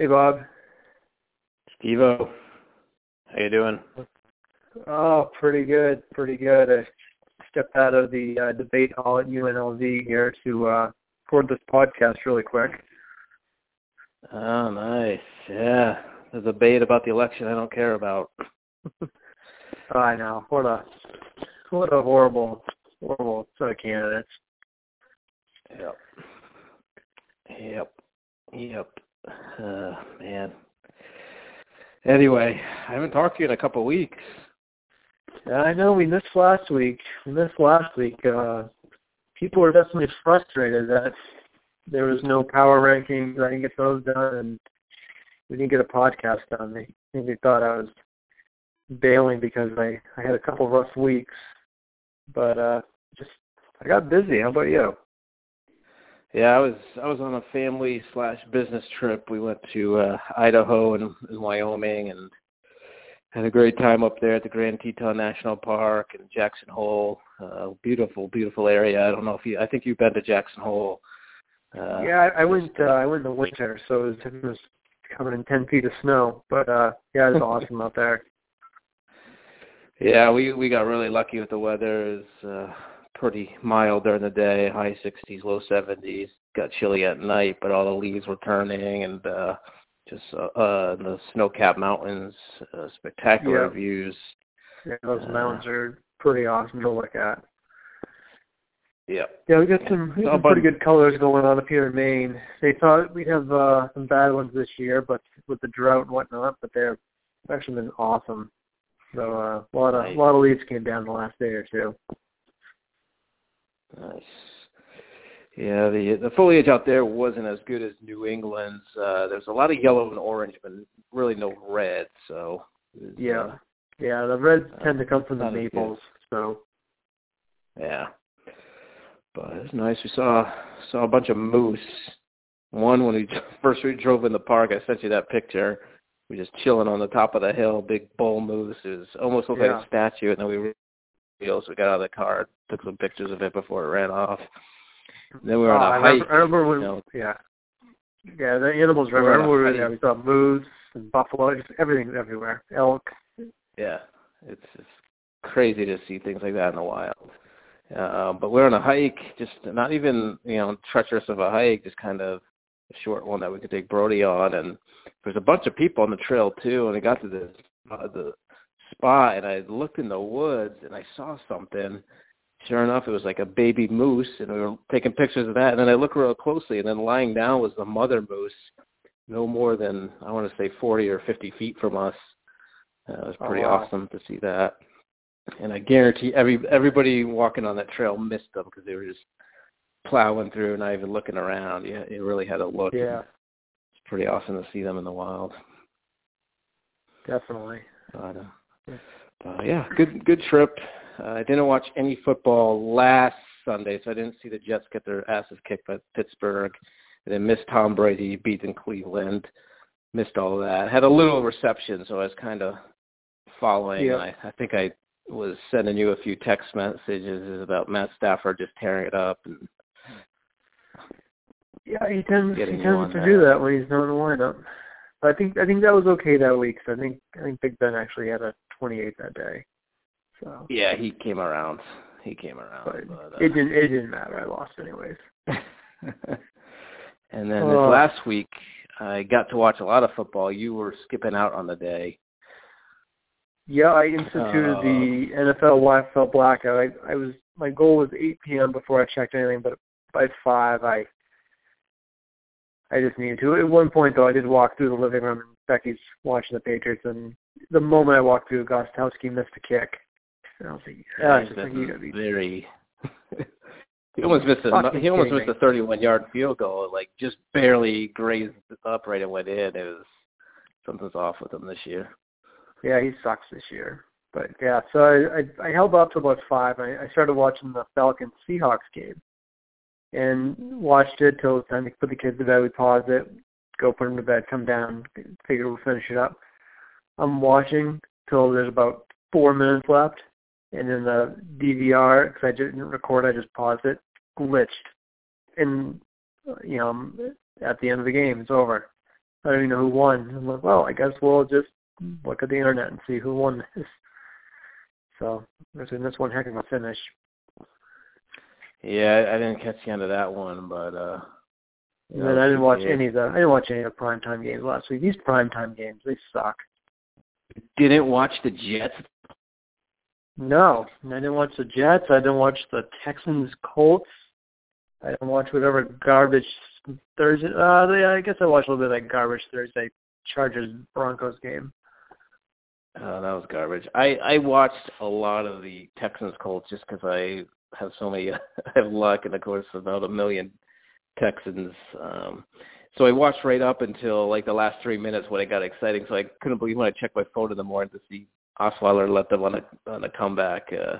Hey, Bob. Stevo, how you doing? Oh, pretty good, pretty good. I stepped out of the uh, debate hall at UNLV here to uh, record this podcast really quick. Oh, nice. Yeah, the debate about the election I don't care about. I know. What a what a horrible, horrible set of candidates. Yep. Yep. Yep. Uh, man. Anyway, I haven't talked to you in a couple of weeks. I know we missed last week. We missed last week. Uh, people were definitely frustrated that there was no power rankings. I didn't get those done, and we didn't get a podcast done. They, they thought I was bailing because I I had a couple of rough weeks, but uh, just I got busy. How about you? Yeah, I was I was on a family slash business trip. We went to uh, Idaho and, and Wyoming and had a great time up there at the Grand Teton National Park and Jackson Hole. Uh, beautiful, beautiful area. I don't know if you. I think you've been to Jackson Hole. Uh, yeah, I, I went. Uh, I went in the winter, so it was, it was coming in ten feet of snow. But uh yeah, it was awesome out there. Yeah, we we got really lucky with the weather. It was uh, pretty mild during the day, high 60s, low 70s. Got chilly at night, but all the leaves were turning, and uh, just uh, uh, the snow-capped mountains, uh, spectacular yeah. views. Yeah, those uh, mountains are pretty awesome to look at. Yeah. Yeah, we got some, we got some pretty good colors going on up here in Maine. They thought we'd have uh, some bad ones this year, but with the drought and whatnot, but they're actually been awesome. So uh, a lot of nice. a lot of leaves came down the last day or two. Nice. Yeah, the the foliage out there wasn't as good as New England's. Uh, there's a lot of yellow and orange, but really no red. So yeah, uh, yeah, the reds uh, tend to come from the maples. So yeah, but it's nice. We saw saw a bunch of moose. One when we first we drove in the park, I sent you that picture. We were just chilling on the top of the hill, big bull moose. It was almost looked yeah. like a statue, and then we wheels. We got out of the car, took some pictures of it before it ran off. then we were oh, on a I hike. Remember, I remember when, you know, yeah, yeah, the animals. Remember we yeah, we saw moose and buffalo, just everything everywhere, elk. Yeah, it's just crazy to see things like that in the wild. Uh, but we're on a hike, just not even you know treacherous of a hike, just kind of a short one that we could take Brody on, and there's a bunch of people on the trail too. And we got to this uh, the spot and I looked in the woods and I saw something. Sure enough, it was like a baby moose, and we were taking pictures of that. And then I looked real closely, and then lying down was the mother moose, no more than I want to say 40 or 50 feet from us. Uh, it was pretty oh, wow. awesome to see that. And I guarantee every everybody walking on that trail missed them because they were just plowing through, not even looking around. Yeah, it really had a look. Yeah, it's pretty awesome to see them in the wild. Definitely. But, uh, uh, yeah, good good trip. Uh, I didn't watch any football last Sunday, so I didn't see the Jets get their asses kicked by Pittsburgh. And then missed Tom Brady beating Cleveland. Missed all of that. Had a little reception, so I was kind of following. Yeah. I, I think I was sending you a few text messages about Matt Stafford just tearing it up and yeah, he tends he tends to that. do that when he's not in the lineup. But I think I think that was okay that week. So I think I think Big Ben actually had a 28 that day. So yeah, he came around. He came around. but But, uh, it didn't it didn't matter. I lost anyways. and then this Oh. last week, I got to watch a lot of football. You were skipping out on the day. Yeah, I instituted Oh. the NFL YFL blackout. I, I was my goal was 8 p.m. before I checked anything, but by five I I just needed to. At one point though, I did walk through the living room and Becky's watching the Patriots, and the moment I walked through, Gostkowski missed a kick. And I was like, yeah, just like you be very. he almost missed a he almost missed a 31 yard field goal. Like just barely grazed it up right and went in. It was something's off with him this year. Yeah, he sucks this year. But yeah, so I I, I held up to about five. I, I started watching the Falcons Seahawks game, and watched it till it was time to put the kids to bed. We paused it, go put them to bed, come down, figure we'll finish it up. I'm watching till there's about four minutes left, and then the DVR because I didn't record, I just paused it, glitched, and you know I'm at the end of the game, it's over. I don't even know who won. I'm like, well, I guess we'll just look at the internet and see who won this. So there's this one heck of a finish. Yeah, I didn't catch the end of that one, but uh and then I didn't watch any of the I didn't watch any of the primetime games last week. These primetime games, they suck. Didn't watch the Jets? No, I didn't watch the Jets. I didn't watch the Texans Colts. I didn't watch whatever garbage Thursday. Uh, I guess I watched a little bit of that garbage Thursday Chargers Broncos game. Oh, that was garbage. I I watched a lot of the Texans Colts just because I have so many I have luck, and of course of about a million Texans. Um, so I watched right up until like the last three minutes when it got exciting. So I couldn't believe when I checked my phone in the morning to see Osweiler let them on a on a comeback. Uh,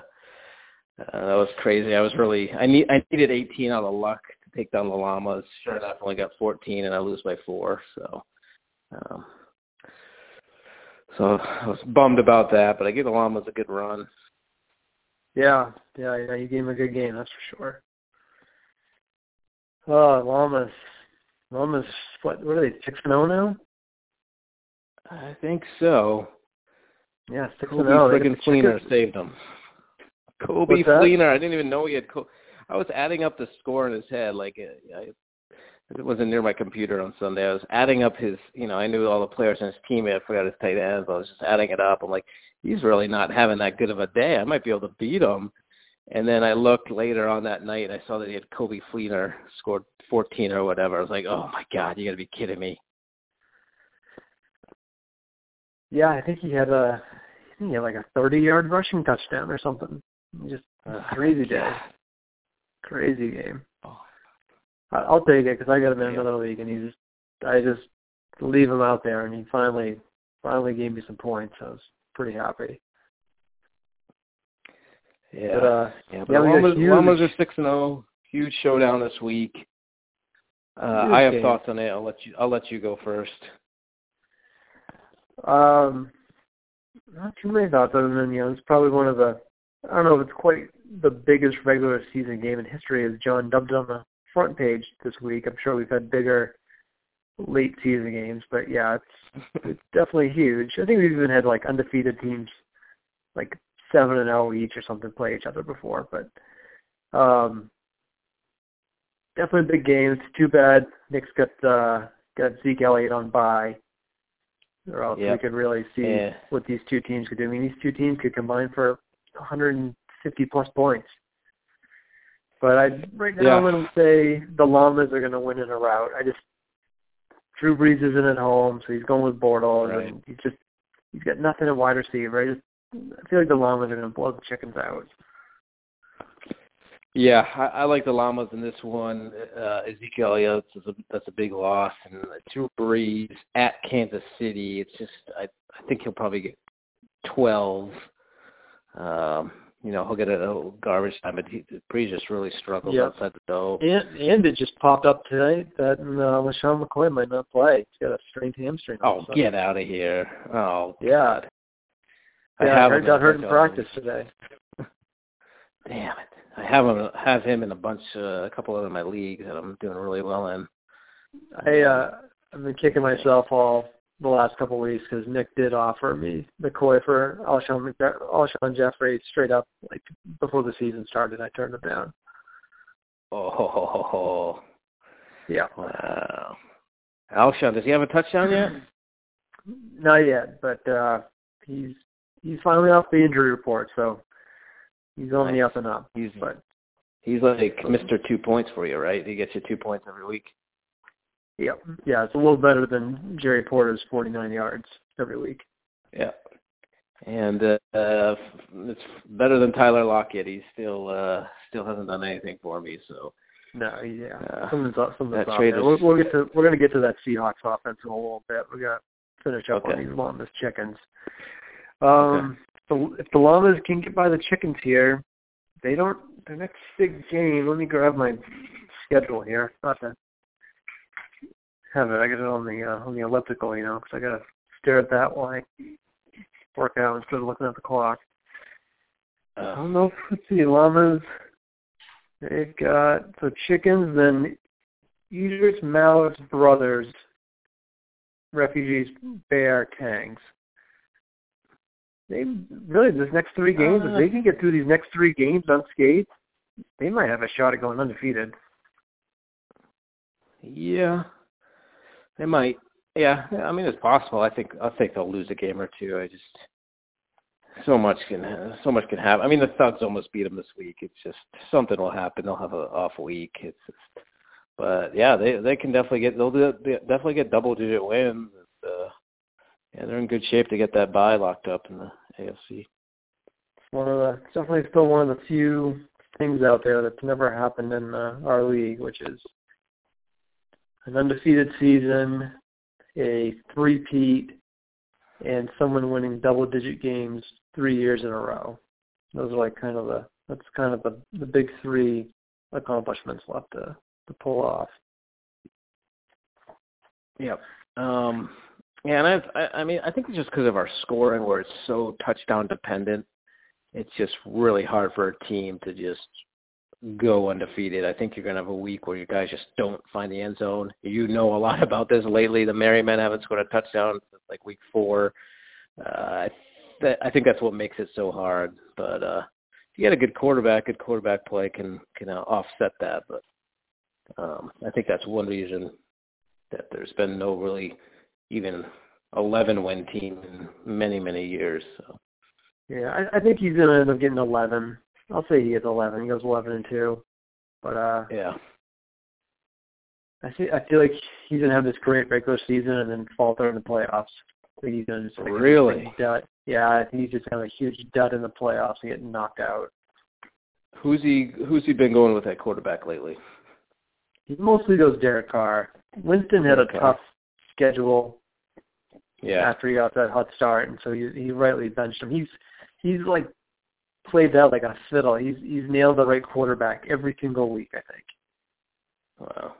uh, that was crazy. I was really I need I needed 18 out of luck to take down the Llamas. Sure enough, I only got 14, and I lose by four. So. Um, so I was bummed about that, but I gave the Llamas a good run. Yeah, yeah, yeah. You gave him a good game, that's for sure. Oh, Llamas. Llamas, what, what are they, 6 and 0 now? I think so. Yeah, 6 Kobe 0. Friggin' Fleener saved them. Coby Fleener. I didn't even know he had. Co- I was adding up the score in his head. Like uh, I, it wasn't near my computer on Sunday. I was adding up his. You know, I knew all the players in his team. I forgot his tight ends. I was just adding it up. I'm like, he's really not having that good of a day. I might be able to beat him. And then I looked later on that night. And I saw that he had Coby Fleener scored 14 or whatever. I was like, oh my god, you got to be kidding me. Yeah, I think he had a. I think he had like a 30-yard rushing touchdown or something. Just a crazy day. Crazy game. Oh. I'll take it because I got him in another league, and he just, I just leave him out there, and he finally, finally gave me some points. I was pretty happy. Yeah, but, uh, yeah, but yeah, Llamas, huge... Llamas are six and zero. Oh. Huge showdown this week. Uh, I have game. thoughts on it. I'll let you. I'll let you go first. Um, not too many thoughts other than you know it's probably one of the I don't know if it's quite the biggest regular season game in history as John dubbed on the front page this week. I'm sure we've had bigger late season games, but yeah, it's it's definitely huge. I think we've even had like undefeated teams like seven and zero each or something play each other before, but um definitely a big game. It's too bad Nick's got uh got Zeke Elliott on bye. Or else yep. we could really see yeah. what these two teams could do. I mean, these two teams could combine for 150 plus points. But I right now yeah. I'm going to say the Llamas are going to win in a rout. I just Drew Brees isn't at home, so he's going with Bortles, right. and he's just he's got nothing at wide receiver. I just I feel like the Llamas are going to blow the chickens out. Yeah, I, I like the Llamas in this one. Uh, Ezekiel Elliott is a, that's a big loss, and Drew Brees at Kansas City. It's just I I think he'll probably get twelve. Um, you know, he'll get a, garbage time, but he, Brees just really struggles yep. outside the dough. And and it just popped up tonight that uh, LeSean McCoy might not play. He's got a strained hamstring. Oh, get out of here! Oh, yeah. God. I, I have heard got hurt in practice today. Damn it! I have him have him in a bunch, uh, a couple of my leagues that I'm doing really well in. I uh, I've been kicking myself all the last couple of weeks because Nick did offer me McCoy for Alshon, Alshon Jeffery straight up like before the season started. I turned it down. Oh, yeah. Wow. Alshon, does he have a touchdown yet? Not yet, but uh he's he's finally off the injury report, so he's on nice. the up and up. He's but he's like Mister Two Points for you, right? He gets you two points every week. Yep. Yeah, it's a little better than Jerry Porter's 49 yards every week. Yeah. And uh, uh it's better than Tyler Lockett. He still uh still hasn't done anything for me, so no, yeah. Uh, something's up, something's that up trade We'll, we'll get to we're going to get to that Seahawks offense in a little bit. We got to finish up Okay. on these Llamas chickens. Um, so if the Llamas can get by the chickens here, they don't. Their next big game. Let me grab my schedule here. Not to have it. I got it on the uh, on the elliptical, you know, because I got to stare at that while I work out instead of looking at the clock. I Uh, don't know. If, let's see, llamas. They've got so chickens, then Idris Malik's brothers refugees bear tangs. They really this next three games, if they can get through these next three games unscathed, they might have a shot at going undefeated. Yeah, they might. Yeah, I mean it's possible. I think I think they'll lose a game or two. I just so much can so much can happen. I mean the Thugs almost beat them this week. It's just something will happen. They'll have an off week. It's just, but yeah, they they can definitely get they'll definitely get double digit wins. Uh, yeah, they're in good shape to get that bye locked up in the AFC. Of the definitely still one of the few things out there that's never happened in uh, our league, which is an undefeated season, a three-peat, and someone winning double-digit games three years in a row. Those are like kind of the that's kind of the the big three accomplishments left to to pull off. Yep. Um, yeah, and I've, I, I mean, I think it's just because of our scoring, where it's so touchdown dependent. It's just really hard for a team to just go undefeated. I think you're going to have a week where you guys just don't find the end zone. You know a lot about this lately. The Merrymen haven't scored a touchdown since like week four. Uh, I think that's what makes it so hard. But uh, if you get a good quarterback, good quarterback play can can uh, offset that. But um, I think that's one reason that there's been no really even 11 win team in many many years. So. Yeah, I, I think he's gonna end up getting 11. I'll say he gets 11. He goes 11 and two. But uh, yeah, I see. I feel like he's gonna have this great regular season and then falter in the playoffs. I think he's gonna just like really dud. Yeah, I think he's just gonna have a huge dud in the playoffs and get knocked out. Who's he? Who's he been going with at quarterback lately? He mostly goes Derek Carr. Winston had a okay. tough schedule. Yeah. After he got that hot start, and so he he rightly benched him. He's he's like played that like a fiddle. He's he's nailed the right quarterback every single week, I think. Wow.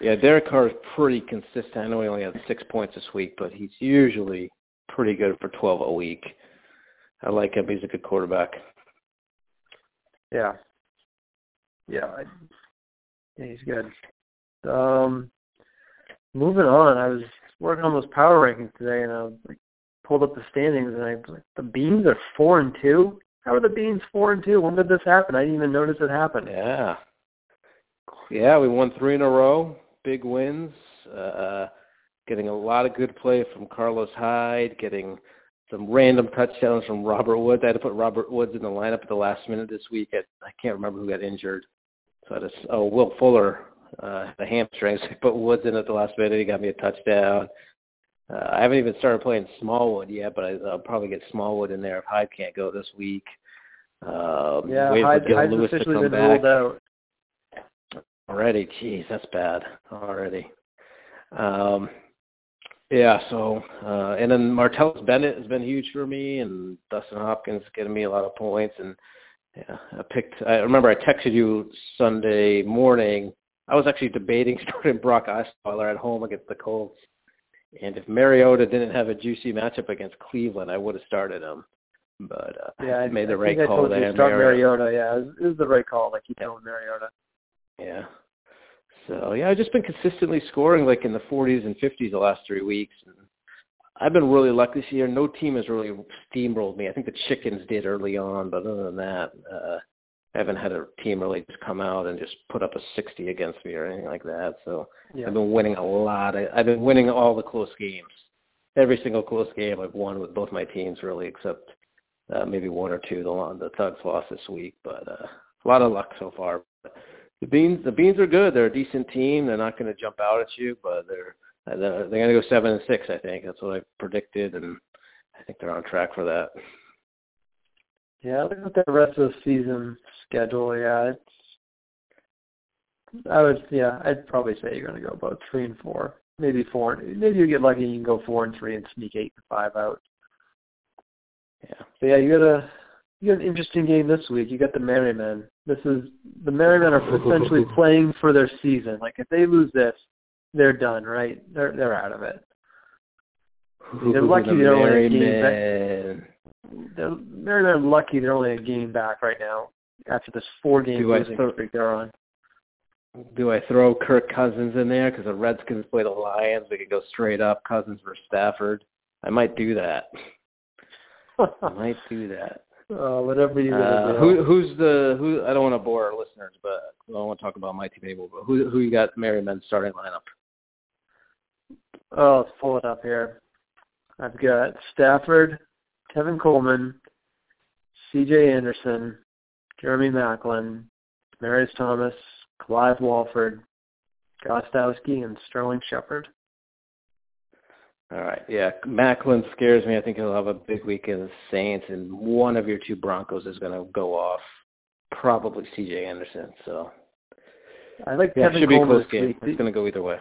Yeah, Derek Carr is pretty consistent. I know he only had six points this week, but he's usually pretty good for twelve a week. I like him. He's a good quarterback. Yeah. Yeah. I, yeah, he's good. Um, moving on, I was working on those power rankings today, and I like, pulled up the standings, and I like, the Beans are four and two. How are the Beans four and two? When did this happen? I didn't even notice it happened. Yeah. Yeah, we won three in a row. Big wins. Uh, getting a lot of good play from Carlos Hyde. Getting some random touchdowns from Robert Woods. I had to put Robert Woods in the lineup at the last minute this week. I, I can't remember who got injured. So I just oh Will Fuller, uh, the hamstrings. I put Woods in at the last minute. He got me a touchdown. Uh, I haven't even started playing Smallwood yet, but I, I'll probably get Smallwood in there if Hyde can't go this week. Um, yeah, Hyde, Hyde's Lewis officially been back. ruled out. Already, jeez, that's bad already. Um, yeah, so uh, and then Martellus Bennett has been huge for me, and Dustin Hopkins getting me a lot of points, and yeah, I picked. I remember I texted you Sunday morning. I was actually debating starting Brock Osweiler at home against the Colts, and if Mariota didn't have a juicy matchup against Cleveland, I would have started him. But uh, Yeah, I made the I right call there. start Mariota. Mariota. Yeah, it was, it was the right call. Like you told Mariota. Yeah. So yeah, I've just been consistently scoring like in the 40s and 50s the last three weeks. And I've been really lucky this year. No team has really steamrolled me. I think the Chickens did early on, but other than that, uh, I haven't had a team really just come out and just put up a 60 against me or anything like that. So Yeah. I've been winning a lot. I, I've been winning all the close games. Every single close game I've won with both my teams really, except uh, maybe one or two. The the Thugs lost this week, but uh, a lot of luck so far. The Beans, the Beans are good. They're a decent team. They're not going to jump out at you, but they're they're, they're going to go seven and six. I think that's what I predicted, and I think they're on track for that. Yeah, look at the rest of the season schedule. Yeah, it's. I would. Yeah, I'd probably say you're going to go about three and four, maybe four. Maybe you get lucky and you can go four and three and sneak eight and five out. Yeah. So yeah, you got a you got an interesting game this week. You got the Merrymen. This is the Merrymen are essentially playing for their season. Like if they lose this, they're done. Right? They're they're out of it. They're lucky the they're only a game back. Men. The Merrymen are lucky they're only a game back right now after this four game Do losing streak they're on. do I throw Kirk Cousins in there because the Redskins play the Lions? We could go straight up Cousins versus Stafford. I might do that. I might do that. Uh, whatever you uh, do. Who, who's the who? I don't want to bore our listeners, but I don't want to talk about my team anymore. But who who you got Merrymen's starting lineup? Oh, let's pull it up here. I've got Stafford, Tevin Coleman, C.J. Anderson, Jeremy Maclin, Marius Thomas, Clive Walford, Gostkowski, and Sterling Shepard. All right. Yeah, Maclin scares me. I think he'll have a big week in the Saints, and one of your two Broncos is going to go off. Probably C.J. Anderson. So I like yeah, Kevin should be Coleman a close game. week. It's going to go either way.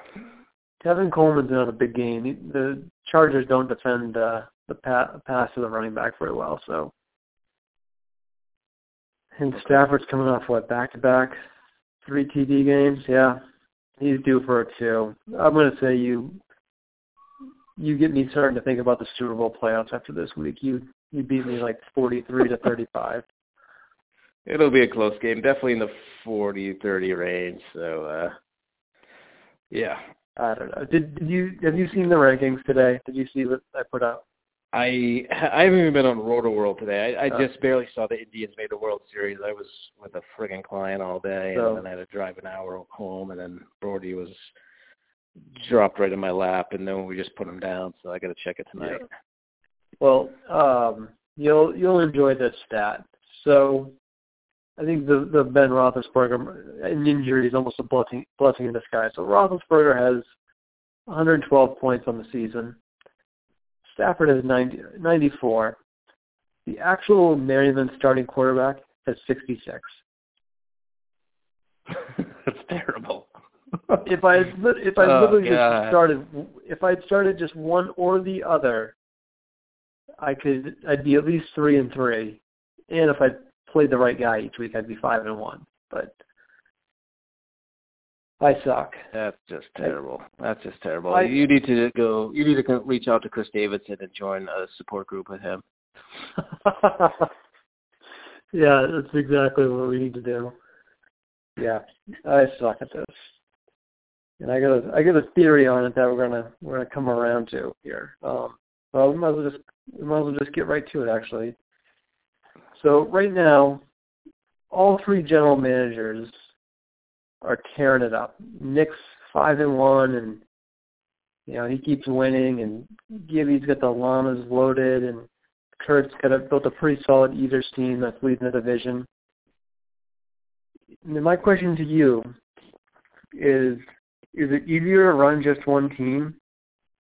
Tevin Coleman's not a big game. The Chargers don't defend uh, the pa- pass of the running back very well, so. And Stafford's coming off what back to back, three TD games. Yeah, he's due for it too. I'm going to say you. You get me starting to think about the Super Bowl playoffs after this week. You you beat me like 43 to 35. It'll be a close game, definitely in the 40-30 range. So, uh yeah, I don't know. Did, did you have you seen the rankings today? Did you see what I put out? I I haven't even been on Rotoworld today. I, I Oh. just barely saw the Indians made the World Series. I was with a friggin' client all day, So- and then I had to drive an hour home, and then Brody was dropped right in my lap, and then we just put him down. So I got to check it tonight. Well, um, you'll you'll enjoy this stat. So, I think the the Ben Roethlisberger uh, an injury is almost a blessing blessing in disguise. So Roethlisberger has 112 points on the season. Stafford has 90, 94. The actual Maryland starting quarterback has 66. That's terrible. If I if I Oh, literally God. just started if I'd started just one or the other, I could I'd be at least three and three, and if I played the right guy each week, I'd be five and one. But I suck. That's just terrible. That's just terrible. I- you need to go. You need to reach out to Chris Davidson and join a support group with him. yeah, that's exactly what we need to do. Yeah, I suck at this, and I got a I got a theory on it that we're gonna we're gonna come around to here. Um, well, we might as well just we might as well just get right to it actually. So right now, all three general managers are tearing it up. Nick's five and one, and you know he keeps winning, and Gibby's got the llamas loaded, and Kurt's got a, built a pretty solid Eaters team that's leading the division. And my question to you is: Is it easier to run just one team?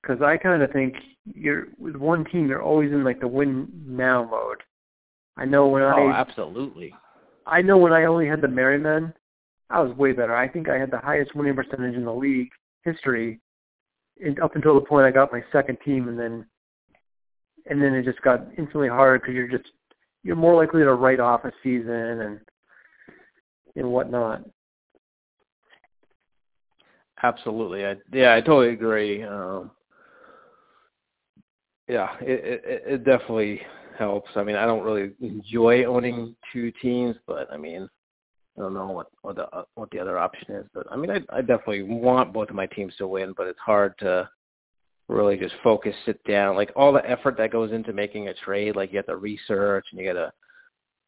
Because I kind of think you're with one team, you're always in like the win now mode. I know when Oh, I absolutely. I know when I only had the Merrymen, I was way better. I think I had the highest winning percentage in the league history, and up until the point I got my second team, and then and then it just got instantly harder because you're just you're more likely to write off a season and and whatnot. Absolutely. I, yeah, I totally agree. Um, yeah, it, it it definitely helps. I mean, I don't really enjoy owning two teams, but I mean, I don't know what what the what the other option is. But I mean, I I definitely want both of my teams to win, but it's hard to really just focus, sit down, like all the effort that goes into making a trade. Like you have to research and you got to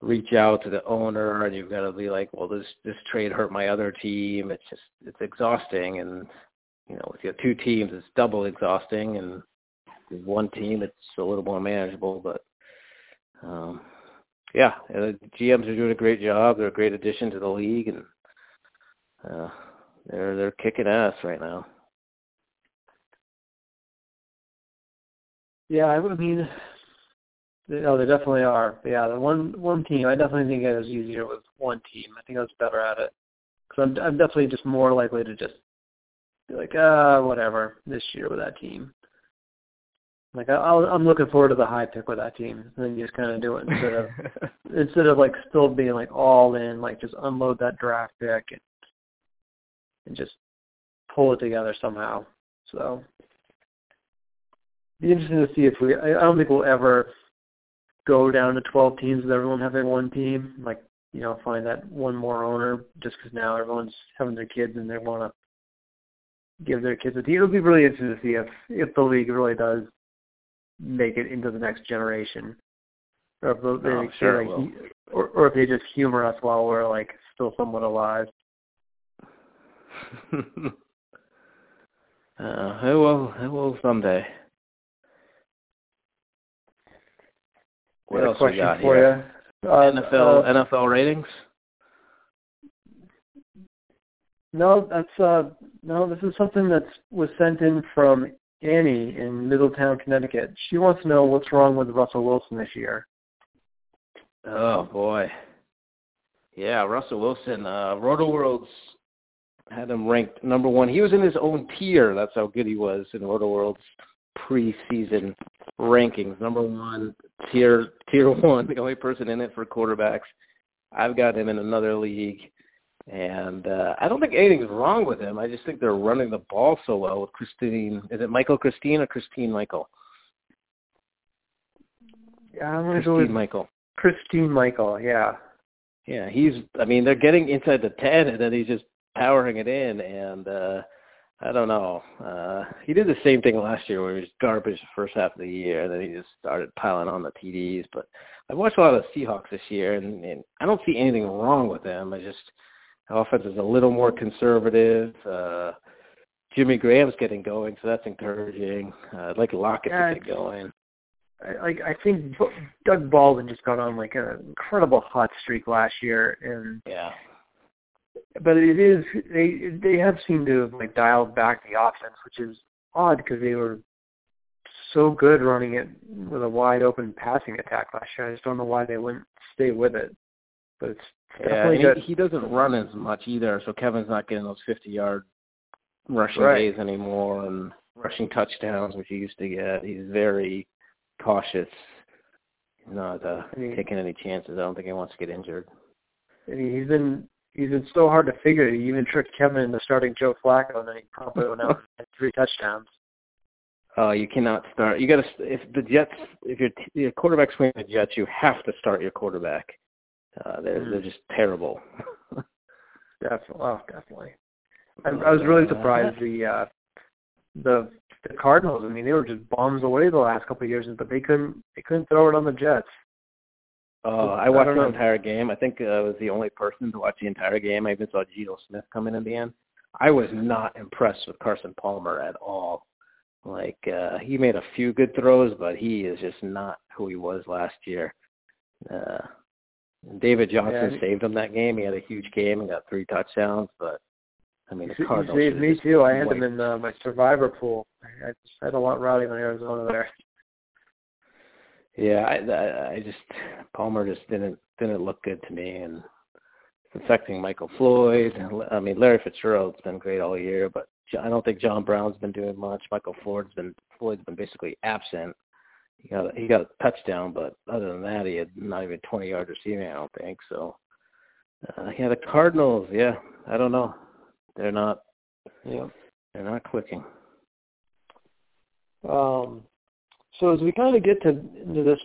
reach out to the owner, and you've got to be like, well, this this trade hurt my other team. It's just it's exhausting, and you know, with your two teams, it's double exhausting, and with one team, it's a little more manageable. But um, yeah, the GMs are doing a great job. They're a great addition to the league, and uh, they're they're kicking ass right now. Yeah, I mean, they, oh, they definitely are. But yeah, the one one team, I definitely think it was easier with one team. I think I was better at it because I'm I'm definitely just more likely to just be like, ah, whatever, this year with that team. Like I, I'm looking forward to the high pick with that team, and then you just kind of do it instead of instead of like still being like all in, like just unload that draft pick and and just pull it together somehow. So be interesting to see if we. I, I don't think we'll ever go down to 12 teams with everyone having one team. Like you know, find that one more owner just because now everyone's having their kids and they want to give their kids a team. It'll be really interesting to see if if the league really does make it into the next generation, or if they, Oh, sure like, will. or, or if they just humor us while we're like still somewhat alive. uh, it will. It will someday. What else we got for here? you? Uh, NFL uh, NFL ratings. No, that's uh no, this is something that was sent in from Annie in Middletown, Connecticut. She wants to know what's wrong with Russell Wilson this year. Oh boy. Yeah, Russell Wilson. Uh, Rotoworld's had him ranked number one. He was in his own tier. That's how good he was in Rotoworld's preseason rankings. Number one, tier tier one, the only person in it for quarterbacks. I've got him in another league, and uh, I don't think anything's wrong with him. I just think they're running the ball so well with Christine. Is it Michael Christine or Christine Michael? Yeah, I'm Christine Michael. Christine Michael, yeah. Yeah, he's. I mean, they're getting inside the ten, and then he's just powering it in. And uh I don't know. Uh He did the same thing last year, where he was garbage the first half of the year, and then he just started piling on the TDs. But I've watched a lot of the Seahawks this year, and, and I don't see anything wrong with them. I just offense is a little more conservative. Uh Jimmy Graham's getting going, so that's encouraging. Uh, I'd like Lockett Yeah, to get going. I like I think Doug Baldwin just got on like an incredible hot streak last year and Yeah. but it is they they have seemed to have like dialed back the offense, which is odd because they were so good running it with a wide open passing attack last year. I just don't know why they wouldn't stay with it. But it's Yeah, he, he doesn't run as much either, so Kevin's not getting those 50-yard rushing Right. days anymore and rushing touchdowns, which he used to get. He's very cautious. He's not uh, I mean- taking any chances. I don't think he wants to get injured. I mean, he's been he's been so hard to figure. He even tricked Kevin into starting Joe Flacco, and then he probably went out and had three touchdowns. Uh, you cannot start. You got to if the Jets, if your your quarterback's playing the Jets, you have to start your quarterback. Uh, they're Mm. they're just terrible. Definitely, oh, definitely. I, I was really surprised the uh, the the Cardinals. I mean, they were just bombs away the last couple of years, but they couldn't they couldn't throw it on the Jets. Uh, I I watched don't the entire game. I think uh, I was the only person to watch the entire game. I even saw Geno Smith come in in the end. I was not impressed with Carson Palmer at all. Like uh, he made a few good throws, but he is just not who he was last year. Uh, David Johnson Yeah. saved him that game. He had a huge game and got three touchdowns. But I mean, He the he Cardinals. saved me too. I had him in uh, my survivor pool. I, I just had a lot riding on Arizona there. Yeah, I, I, I just Palmer just didn't didn't look good to me, and it's affecting Michael Floyd. I mean, Larry Fitzgerald's been great all year, but I don't think John Brown's been doing much. Michael Floyd's been Floyd's been basically absent. He got he got a touchdown, but other than that, he had not even 20 yards receiving. I don't think so. Uh, yeah, the Cardinals. Yeah, I don't know. They're not Yeah. they're not clicking. Um, so as we kind of get to into this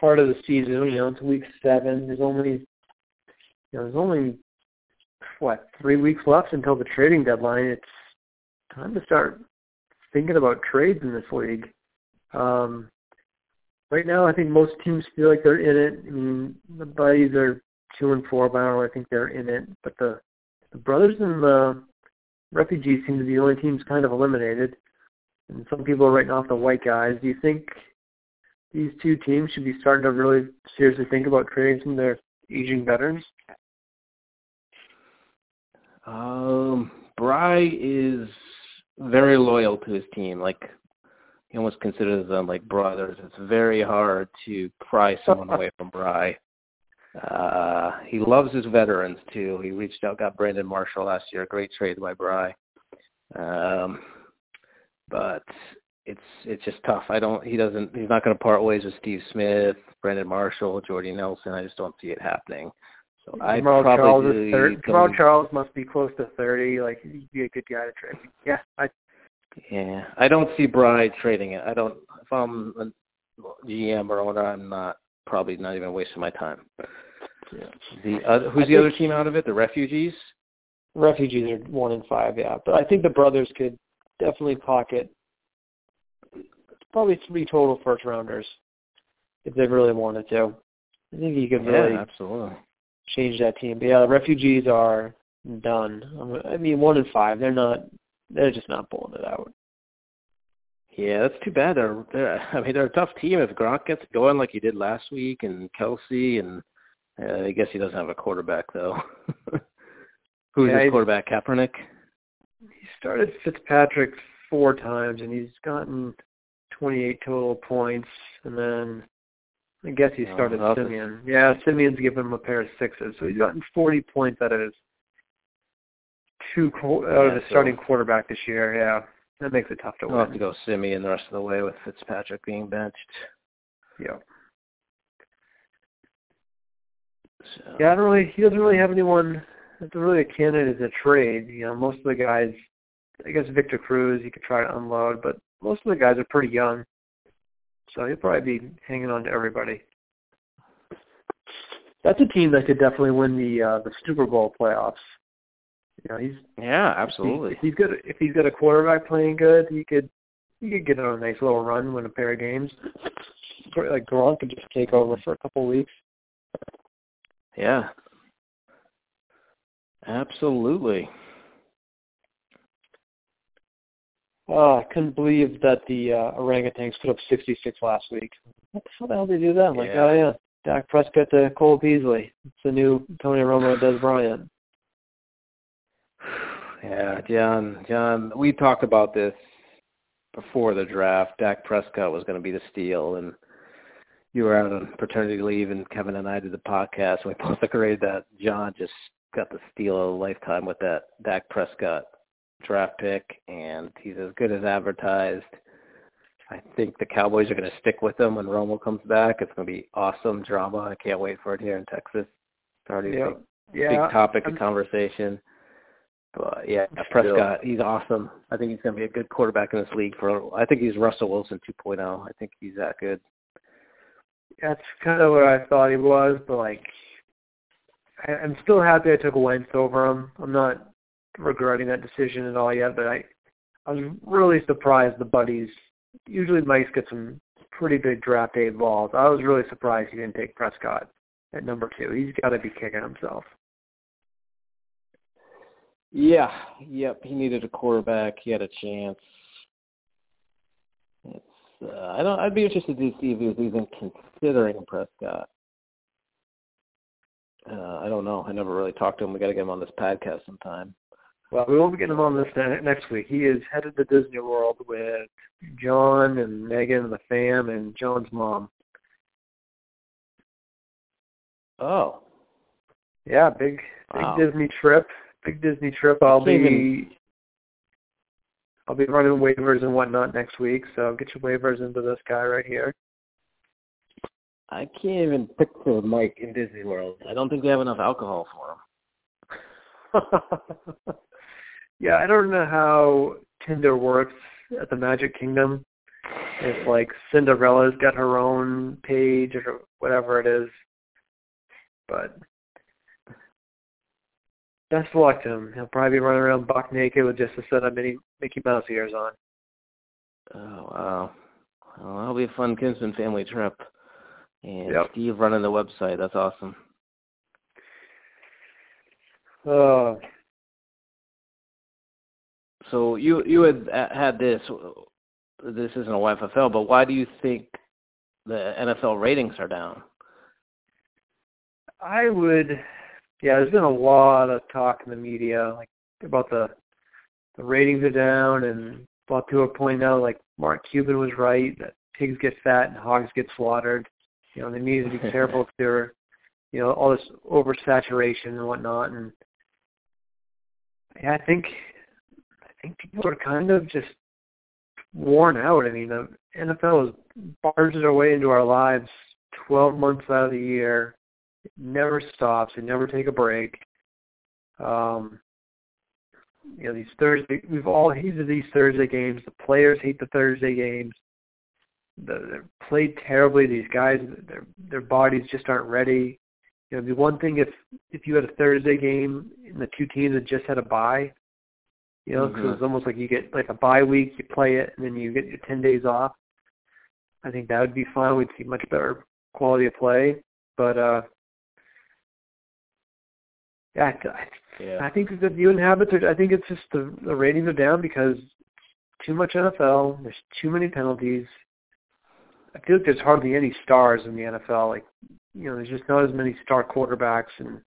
part of the season, you know, it's week seven. There's only, you know, there's only what three weeks left until the trading deadline. It's time to start thinking about trades in this league. Um, right now, I think most teams feel like they're in it. I mean, the buddies are two and four, but I don't really think they're in it. But the the brothers and the refugees seem to be the only teams kind of eliminated and some people are writing off the white guys. Do you think these two teams should be starting to really seriously think about trading some of their aging veterans? Um, Bry is very loyal to his team. Like he almost considers them like brothers. It's very hard to pry someone away from Bry. Uh, he loves his veterans too. He reached out, got Brandon Marshall last year. Great trade by Bry. Um, but it's it's just tough. I don't. He doesn't. He's not going to part ways with Steve Smith, Brandon Marshall, Jordy Nelson. I just don't see it happening. So I Jamaal Charles is. Charles must be close to thirty. Like he'd be a good guy to trade. Yeah, I Yeah, I don't see Bry trading it. I don't. If I'm a GM or owner, I'm not probably not even wasting my time. Yeah. The other, who's I the other team out of it? The refugees. Refugees are one and five, yeah. But I think the brothers could definitely pocket probably three total first rounders if they really wanted to. I think you could really Yeah, absolutely. change that team. But yeah, the refugees are done. I mean, one and five, they're not. They're just not pulling it out. Yeah, that's too bad. They're, they're I mean, they're a tough team. If Gronk gets going like he did last week, and Kelce, and uh, I guess he doesn't have a quarterback though. Who's Yeah, his quarterback? Kaepernick. He started Fitzpatrick four times, and he's gotten 28 total points. And then I guess he Oh, started that's a- Siemian. Yeah, Siemian's given him a pair of sixes, so he's gotten 40 points out of his two out of Yeah, his so- starting quarterback this year. Yeah, that makes it tough to We'll have to win. go Siemian the rest of the way with Fitzpatrick being benched. Yeah, So, yeah. I don't really. He doesn't really have anyone. That's really a candidate as a trade. You know, most of the guys. I guess Victor Cruz, you could try to unload, but most of the guys are pretty young, so he'll probably be hanging on to everybody. That's a team that could definitely win the uh, the Super Bowl playoffs. You know, he's Yeah, If, absolutely. he, if he's good, if he's got a quarterback playing good, he could he could get on a nice little run, win a pair of games. Like Gronk could just take over for a couple of weeks. Yeah. Absolutely. Oh, I couldn't believe that the uh, orangutans put up 66 last week. What the how the hell did they do that? I'm like, Yeah. oh yeah, Dak Prescott to Cole Beasley. It's the new Tony Romo Dez Bryant. Yeah, John, John, we talked about this before the draft. Dak Prescott was going to be the steal, and you were out on paternity leave, and Kevin and I did the podcast, and we both agreed that John just got the steal of a lifetime with that Dak Prescott draft pick, and he's as good as advertised. I think the Cowboys are going to stick with him when Romo comes back. It's going to be awesome drama. I can't wait for it here in Texas. It's already a big yeah. big topic I'm- of conversation. But yeah, Still. Prescott, he's awesome. I think he's going to be a good quarterback in this league. For I think he's Russell Wilson 2.0. I think he's that good. That's kind of what I thought he was, but like, I, I'm still happy I took Wentz over him. I'm not regretting that decision at all yet, but I, I was really surprised the buddies. Usually, Mike's get some pretty big draft day balls. I was really surprised he didn't take Prescott at number two. He's got to be kicking himself. Yeah, yep. He needed a quarterback. He had a chance. It's uh, I don't. I'd be interested to see if he was even considering Prescott. Uh, I don't know. I never really talked to him. We got to get him on this podcast sometime. Well, we won't be getting him on this next week. He is headed to Disney World with John and Megan and the fam and John's mom. Oh, Yeah, big big Wow. Disney trip. Big Disney trip. I'll be I'll be running waivers and whatnot next week, so get your waivers into this guy right here. I can't even picture Mike in Disney World. I don't think they have enough alcohol for him. yeah, I don't know how Tinder works at the Magic Kingdom. If like Cinderella's got her own page or whatever it is. But best of luck to him. He'll probably be running around buck naked with just a set of mini Mickey Mouse ears on. Oh wow. Well, that'll be a fun Kinsman family trip. And Yep. Steve running the website. That's awesome. Oh, So you you had had this. This isn't a YFL, but why do you think the NFL ratings are down? I would. Yeah, there's been a lot of talk in the media, like about the the ratings are down, and about to a oh point now, like Mark Cuban was right that pigs get fat and hogs get slaughtered. You know, they need to be careful if they're, you know, all this oversaturation and whatnot. And yeah, I think I think people are kind of just worn out. I mean, the NFL has barged their way into our lives 12 months out of the year. Never stops. They never take a break. Um, you know, these Thursday, we've all hated these Thursday games. The players hate the Thursday games. The, they're played terribly. These guys, their their bodies just aren't ready. You know, it'd be one thing if if you had a Thursday game and the two teams had just had a bye. You know, because Mhm. it's almost like you get like a bye week, you play it, and then you get your ten days off. I think that would be fine. We'd see much better quality of play. But uh yeah, I, I Yeah. I think the viewing habits are. I think it's just the the ratings are down because too much NFL. There's too many penalties. I feel like there's hardly any stars in the NFL. Like, you know, there's just not as many star quarterbacks, and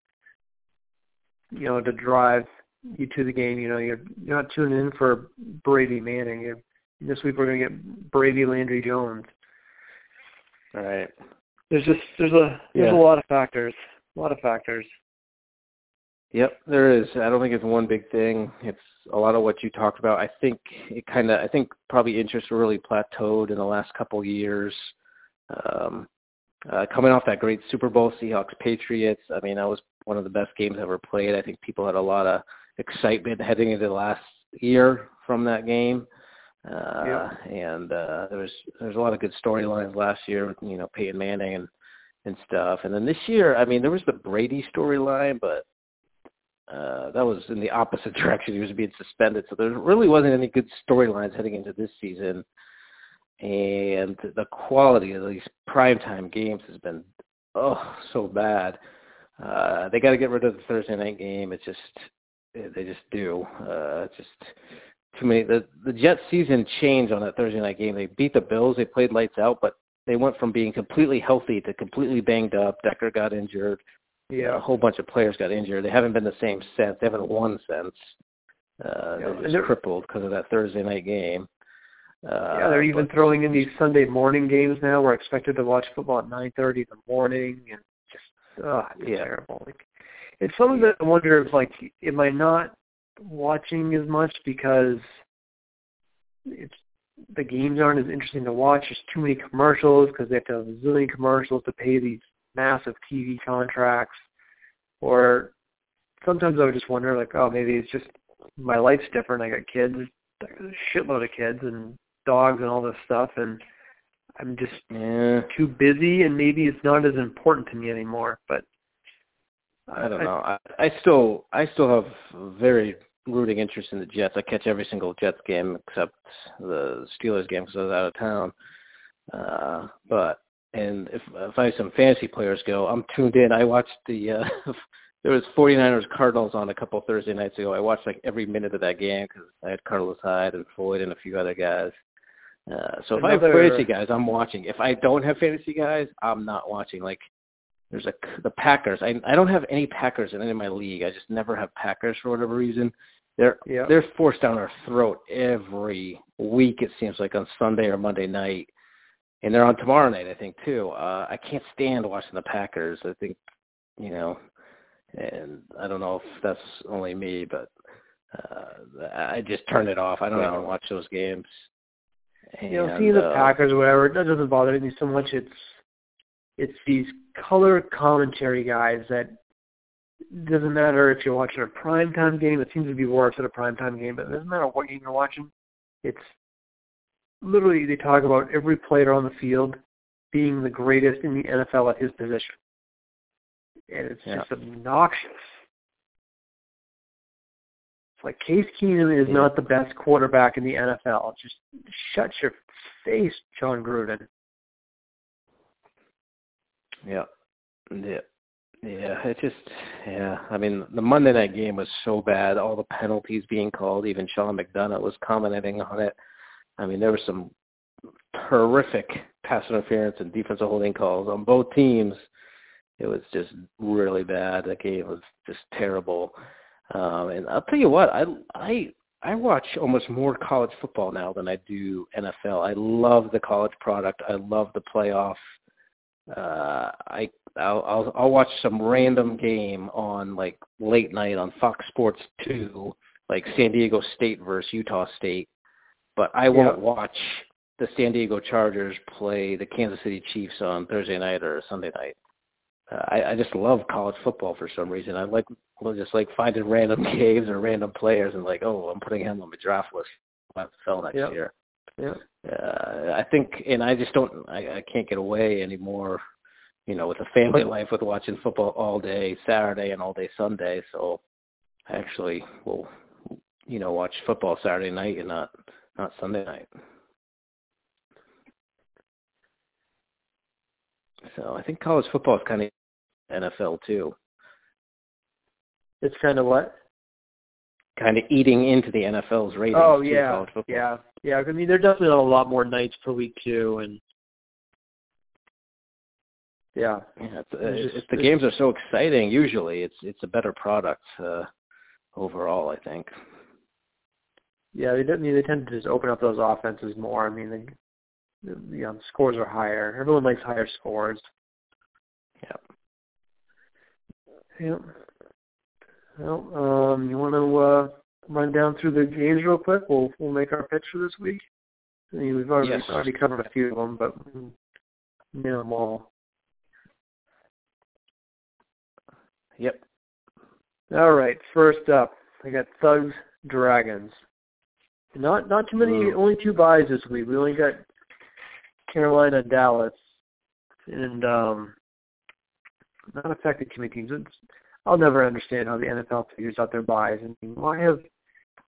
you know, to drive you to the game. You know, you're you're not tuning in for Brady Manning. You're, this week we're going to get Brady Landry Jones. All right. There's just there's a there's Yeah. a lot of factors. A lot of factors. Yep, there is. I don't think it's one big thing. It's a lot of what you talked about. I think it kind of. I think probably interest really plateaued in the last couple years. Um, uh, coming off that great Super Bowl, Seahawks Patriots. I mean, that was one of the best games ever played. I think people had a lot of excitement heading into the last year from that game. Uh, Yeah. and uh, there was there was a lot of good storylines last year you know Peyton Manning and and stuff. And then this year, I mean, there was the Brady storyline, but uh, that was in the opposite direction. He was being suspended, so there really wasn't any good storylines heading into this season. And the quality of these primetime games has been oh so bad. Uh, they got to get rid of the Thursday night game. It's just they just do. Uh, just too many. The the Jets season changed on that Thursday night game. They beat the Bills. They played lights out, but they went from being completely healthy to completely banged up. Decker got injured Yeah. a whole bunch of players got injured. They haven't been the same since. They haven't won since. Uh, Yeah, they're just crippled because of that Thursday night game. Uh, Yeah, they're even but- throwing in these Sunday morning games now. We're expected to watch football at nine thirty in the morning, and just oh, it's Yeah. terrible. Like, it's something that I wonder if like, am I not watching as much because it's the games aren't as interesting to watch. There's too many commercials because they have to have a zillion commercials to pay these massive TV contracts, or sometimes I would just wonder like, oh, maybe it's just my life's different. I got kids, I a shitload of kids and dogs and all this stuff, and I'm just yeah, too busy, and maybe it's not as important to me anymore. But I don't know. I, I still, I still have very rooting interest in the Jets. I catch every single Jets game except the Steelers game because I was out of town. Uh, but and if if I have some fantasy players go, I'm tuned in. I watched the uh, there was 49ers Cardinals on a couple Thursday nights ago. I watched like every minute of that game because I had Carlos Hyde and Floyd and a few other guys. Uh, so if I have fantasy guys, I'm watching. If I don't have fantasy guys, I'm not watching. Like there's a the Packers. I I don't have any Packers in any of my league. I just never have Packers for whatever reason. They're Yeah. they're forced down our throat every week. It seems like on Sunday or Monday night, and they're on tomorrow night. I think too. Uh, I can't stand watching the Packers. I think you know, and I don't know if that's only me, but uh, I just turn it off. I don't Well- even watch those games. you know, And, seeing the uh, Packers or whatever, that doesn't bother me so much. It's it's these color commentary guys that doesn't matter if you're watching a primetime game. It seems to be worse at a primetime game, but it doesn't matter what game you're watching. It's literally they talk about every player on the field being the greatest in the NFL at his position, and it's Yeah. just obnoxious. It's like Case Keenum is not the best quarterback in the NFL. Just shut your face, Jon Gruden. Yeah. Yeah. Yeah, it just yeah. I mean, the Monday night game was so bad. All the penalties being called. Even Sean McDonough was commenting on it. I mean, there were some horrific pass interference and defensive holding calls on both teams. It was just really bad. That game was just terrible. Um, and I'll tell you what, I I I watch almost more college football now than I do NFL. I love the college product. I love the playoff uh I I'll, I'll I'll watch some random game on like late night on Fox Sports 2 like San Diego State versus Utah State but I won't Yeah. watch the San Diego Chargers play the Kansas City Chiefs on Thursday night or Sunday night uh, I I just love college football for some reason I like well, just like finding random games or random players and like oh I'm putting him on my draft list I'll have to sell next Yep. year Yeah. uh, I think, and I just don't, I, I can't get away anymore you know, with a family life with watching football all day Saturday and all day Sunday. So I actually will, you know, watch football Saturday night and not not Sunday night. So I think college football is kind of NFL too. It's kind of what? Kind of eating into the NFL's ratings. Oh yeah, yeah, yeah. I mean, they're definitely a lot more nights per week too, and yeah, Yeah, it's, uh, It's it's, the games are so exciting. Usually, it's it's a better product uh, overall. I think. Yeah. They, they tend to just open up those offenses more. I mean, the, the you know, scores are higher. Everyone likes higher scores. Yeah. Yep. Well, um, you want to uh, run down through the games real quick? We'll we'll make our picks for this week. I mean, we've already Yes. already covered a few of them, but nail them all. Yep. All right. First up, I got Thugs Dragons. Not not too many. Only two byes this week. We only got Carolina, and Dallas, and um, not affected too many teams. It's, I'll never understand how the NFL figures out their byes. I mean, why have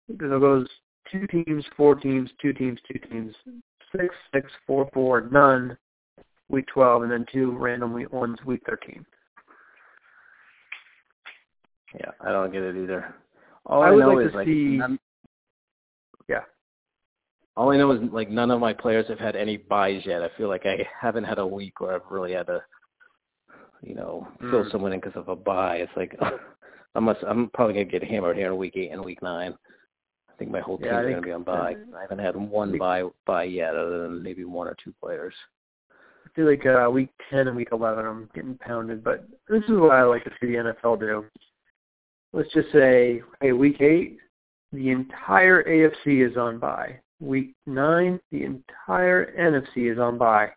it goes two teams, four teams, two teams, two teams, six, six, four, four, none, week twelve, and then two random week ones, week thirteen. Yeah, I don't get it either. All I I, would know like is to like see-. All I know is like none of my players have had any byes yet. I feel like I haven't had a week where I've really had to, you know, fill Mm. someone in because of a bye. It's like I must. I'm probably gonna get hammered here in week eight and week nine. I think my whole team's Yeah, I gonna be on bye. I haven't had one bye bye yet, other than maybe one or two players. I feel like uh, week 10 and week 11 I'm getting pounded, but this is what I like to see the NFL do. Let's just say, hey, week 8, the entire AFC is on bye. Week 9, the entire NFC is on bye.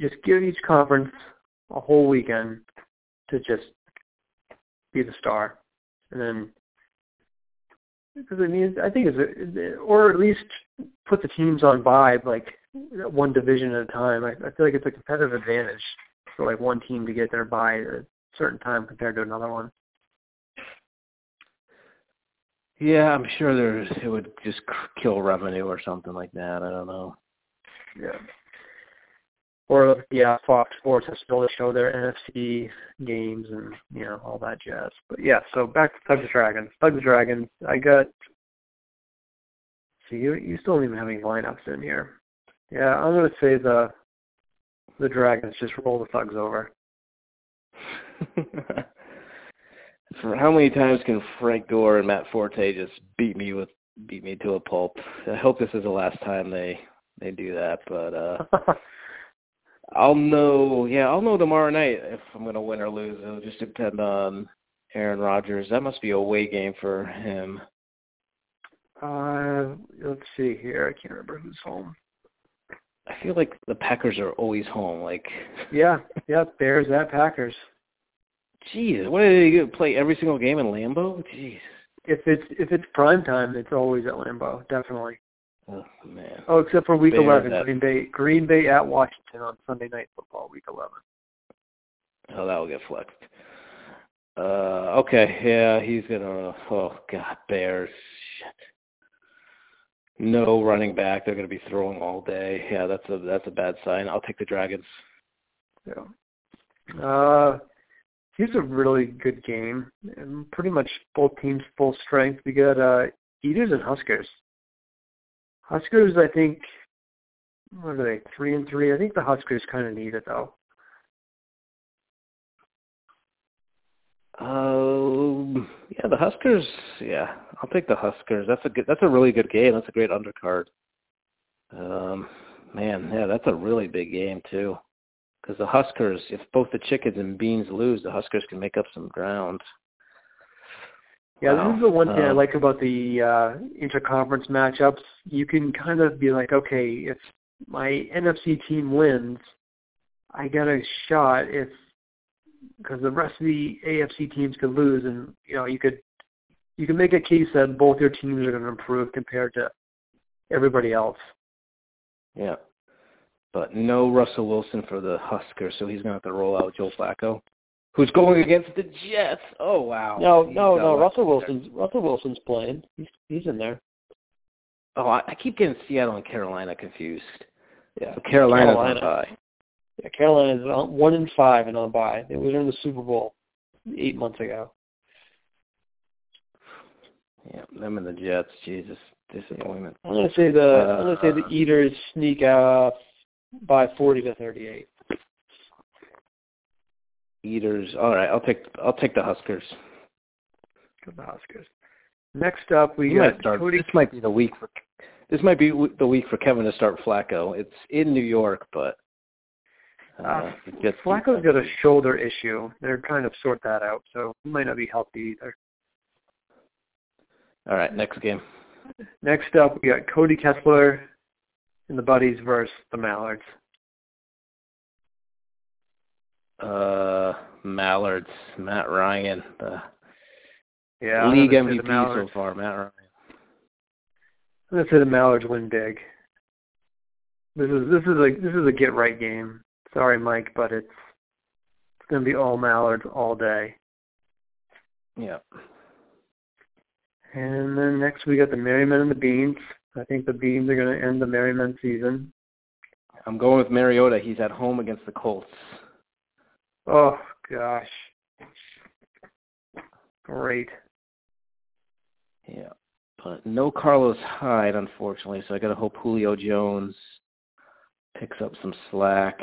Just give each conference a whole weekend to just be the star. And then, because I mean, I think it's, a, or at least put the teams on bye, like one division at a time. I, I feel like it's a competitive advantage for like one team to get their at a certain time compared to another one. Yeah, I'm sure there's it would just kill revenue or something like that. I don't know. Yeah. Or yeah, Fox Sports has still to show their NFC games and you know all that jazz. But yeah, so back to Thugs Dragons. Thugs Dragons. I got. See, you you still don't even have any lineups in here. Yeah, I'm gonna say the the Dragons just roll the Thugs over. For how many times can Frank Gore and Matt Forte just beat me with beat me to a pulp? I hope this is the last time they they do that, but uh I'll know yeah, I'll know tomorrow night if I'm gonna win or lose. It'll just depend on Aaron Rodgers. That must be a away game for him. uh, let's see here. I can't remember who's home. I feel like the Packers are always home. Like Yeah, yeah, Bears at Packers. Jeez, what do they do? Play every single game in Lambeau? Jeez. If it's if it's prime time, it's always at Lambeau, definitely. Oh man. Oh, except for Week Bears 11, at- Green Bay, Green Bay at Washington on Sunday Night Football, Week 11. Oh, that will get flexed. Uh, okay, yeah, he's gonna. Oh God, Bears. Shit. No running back. They're gonna be throwing all day. Yeah, that's a that's a bad sign. I'll take the Dragons. Yeah. Uh, here's a really good game. And pretty much both teams full strength. We got uh, Eaters and Huskers. Huskers, I think. What are they? Three and three. I think the Huskers kind of need it though. Um, yeah, the Huskers. Yeah, I'll take the Huskers. That's a good. That's a really good game. That's a great undercard. Um, man, yeah, that's a really big game too. Because the Huskers, if both the chickens and beans lose, the Huskers can make up some ground. Yeah, Wow. this is the one thing I like about the uh, interconference matchups. You can kind of be like, okay, if my NFC team wins, I got a shot. If because the rest of the AFC teams could lose, and you know, you could you can make a case that both your teams are going to improve compared to everybody else. Yeah. But no Russell Wilson for the Huskers, so he's going to have to roll out Joe Flacco, who's going against the Jets. Oh wow! No, no, no. Russell Wilson's Russell Wilson's playing. He's he's in there. Oh, I, I keep getting Seattle and Carolina confused. Yeah, so Carolina's Carolina. on bye. Yeah, Carolina's one in five and on bye. They were in the Super Bowl eight months ago. Yeah, them and the Jets. Jesus, disappointment. I'm gonna say the uh, I'm gonna say the Eaters sneak out by forty to thirty eight. Eaters. All right, I'll take I'll take the Huskers. The Huskers. Next up, we got start, Cody. This might be the week for this might be the week for Kevin to start Flacco. It's in New York, but uh, uh, Flacco's got a shoulder issue. They're trying to sort that out, so he might not be healthy either. All right, next game. Next up, we got Cody Kessler and the Buddies versus the Mallards. Uh, Mallards, Matt Ryan, the yeah, league MVP so far, Matt Ryan. I'm gonna say the Mallards win big. This is this is a this is a get right game. Sorry, Mike, but it's it's gonna be all Mallards all day. Yeah. And then next we got the Merrymen and the Beans. I think the Beans are going to end the Merrymen season. I'm going with Mariota. He's at home against the Colts. Oh gosh. Great. Yeah. But no Carlos Hyde, unfortunately, so I gotta hope Julio Jones picks up some slack.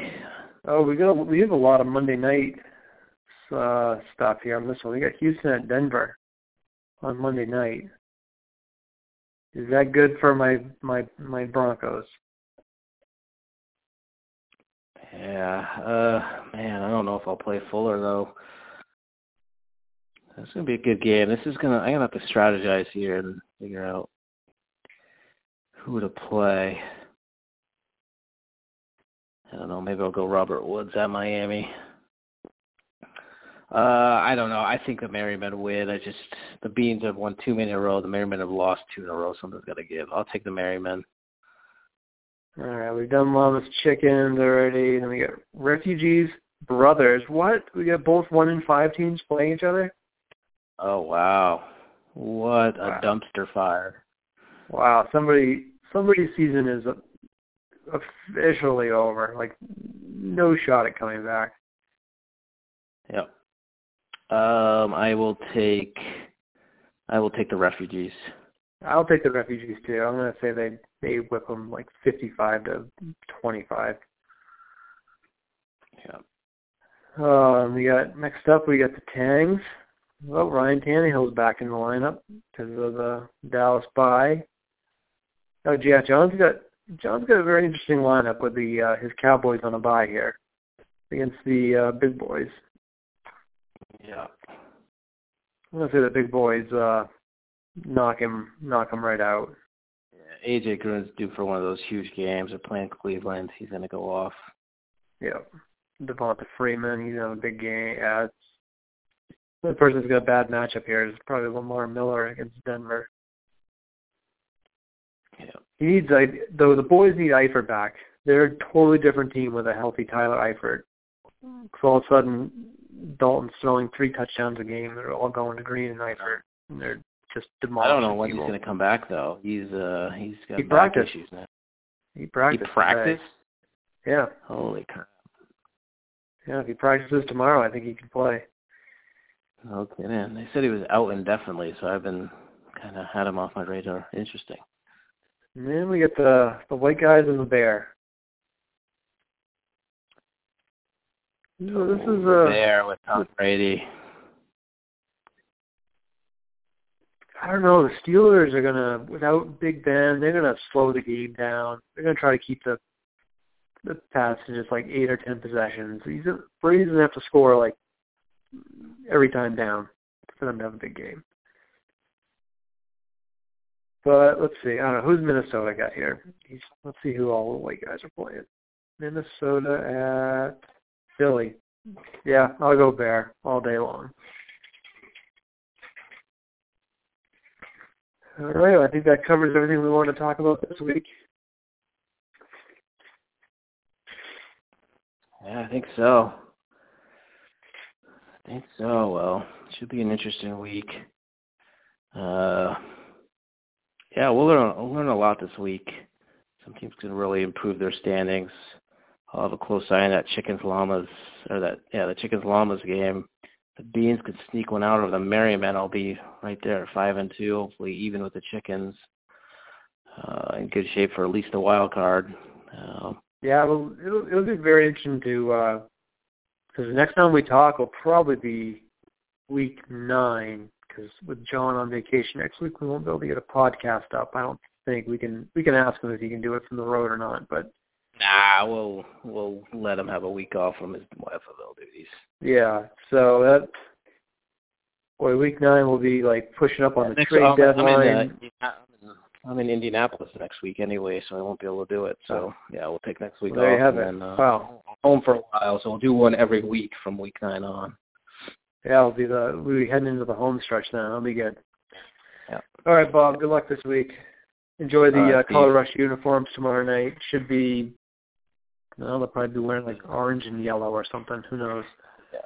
Oh, we got we have a lot of Monday night uh, stuff here on this one. We got Houston at Denver on Monday night. Is that good for my my my Broncos? Yeah, uh man, I don't know if I'll play Fuller though. It's gonna be a good game. This is gonna I'm gonna have to strategize here and figure out who to play. I don't know, maybe I'll go Robert Woods at Miami. Uh, I don't know. I think the Merrymen win. I just the Beans have won two in a row. The Merrymen have lost two in a row. Something's got to give. I'll take the Merrymen. All right, we've done Mama's Chickens already. Then we got Refugees Brothers. What? We got both one and five teams playing each other. Oh wow! What a wow. dumpster fire! Wow, somebody somebody's season is officially over. Like no shot at coming back. Yep. Um, I will take. I will take the refugees. I'll take the refugees too. I'm gonna say they they whip them like 55 to 25. Yeah. Um, we got next up. We got the Tangs. Well, Ryan Tannehill's back in the lineup because of the Dallas bye. Oh, yeah, John's got John's got a very interesting lineup with the uh, his Cowboys on a bye here against the uh, big boys. Yeah. I'm gonna say the big boys uh, knock him knock him right out. Yeah, AJ Green's due for one of those huge games. They're playing Cleveland. He's gonna go off. Yeah. Devonta Freeman, he's on a big game. Yeah, it's, the person's got a bad matchup here is probably Lamar Miller against Denver. Yeah. He needs though the boys need Eifert back. They're a totally different team with a healthy Tyler Eifert. All of a sudden Dalton's throwing three touchdowns a game. They're all going to Green and. And they're just demolishing I don't know when people. he's going to come back though. He's uh he's got he back practiced. issues now. He practiced. He practiced. Today. Yeah. Holy crap. Yeah, if he practices tomorrow, I think he can play. Okay, man. They said he was out indefinitely, so I've been kind of had him off my radar. Interesting. And then we get the the white guys and the bear. So this is a uh, there with Tom Brady. I don't know. The Steelers are gonna, without Big Ben, they're gonna slow the game down. They're gonna try to keep the the pass to just like eight or ten possessions. He's Brady's gonna have to score like every time down for them to have a big game. But let's see. I don't know who's Minnesota got here. He's, let's see who all the white guys are playing. Minnesota at Philly. Yeah, I'll go Bear all day long. All right, I think that covers everything we want to talk about this week. Yeah, I think so. I think so. Well, it should be an interesting week. Uh, yeah, we'll learn we'll learn a lot this week. Some teams can really improve their standings. I'll have a close eye on that chickens llamas or that yeah the chickens llamas game. The beans could sneak one out of the Merrymen. I'll be right there five and two, hopefully even with the chickens. Uh, in good shape for at least a wild card. Uh, yeah, well, it'll it'll be very interesting to because the next time we talk will probably be week nine. Because with John on vacation next week, we won't be able to get a podcast up. I don't think we can. We can ask him if he can do it from the road or not, but Nah, we'll we'll let him have a week off from his FFL duties. Yeah, so that boy, week nine will be like pushing up on the Next, trade I'm, deadline. I'm in, uh, I'm in Indianapolis next week anyway, so I won't be able to do it. So yeah, we'll take next week Well, off have and then uh, Wow. home for a while. So we'll do one every week from week nine on. Yeah, it'll be the we'll be heading into the home stretch then. That'll be good. Yeah. All right, Bob. Good luck this week. Enjoy the right, uh, Color Rush uniforms tomorrow night. Should be. No, they'll probably be wearing like orange and yellow or something. Who knows? Yeah.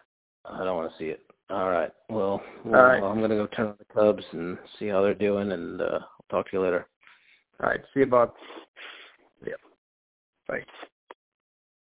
I don't want to see it. All right. Well, well All right. I'm gonna go turn on the Cubs and see how they're doing, and uh, I'll talk to you later. All right. See you, Bob. Yeah. Bye.